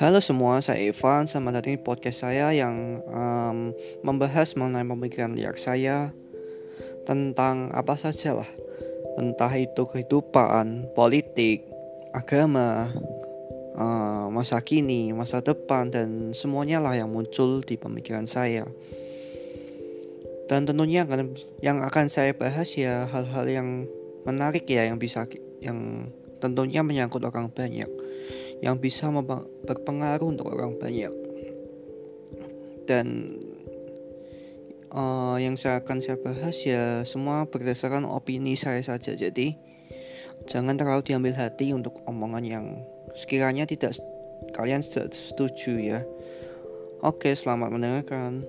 Halo semua, saya Ivan. Selamat datang di podcast saya yang um, membahas mengenai pemikiran liar saya tentang apa saja lah, entah itu kehidupan, politik, agama, uh, masa kini, masa depan, dan semuanya lah yang muncul di pemikiran saya. Dan tentunya akan yang akan saya bahas ya hal-hal yang menarik ya yang bisa yang tentunya menyangkut orang banyak yang bisa berpengaruh untuk orang banyak. Dan uh, yang saya akan saya bahas ya semua berdasarkan opini saya saja. Jadi jangan terlalu diambil hati untuk omongan yang sekiranya tidak kalian setuju ya. Oke selamat mendengarkan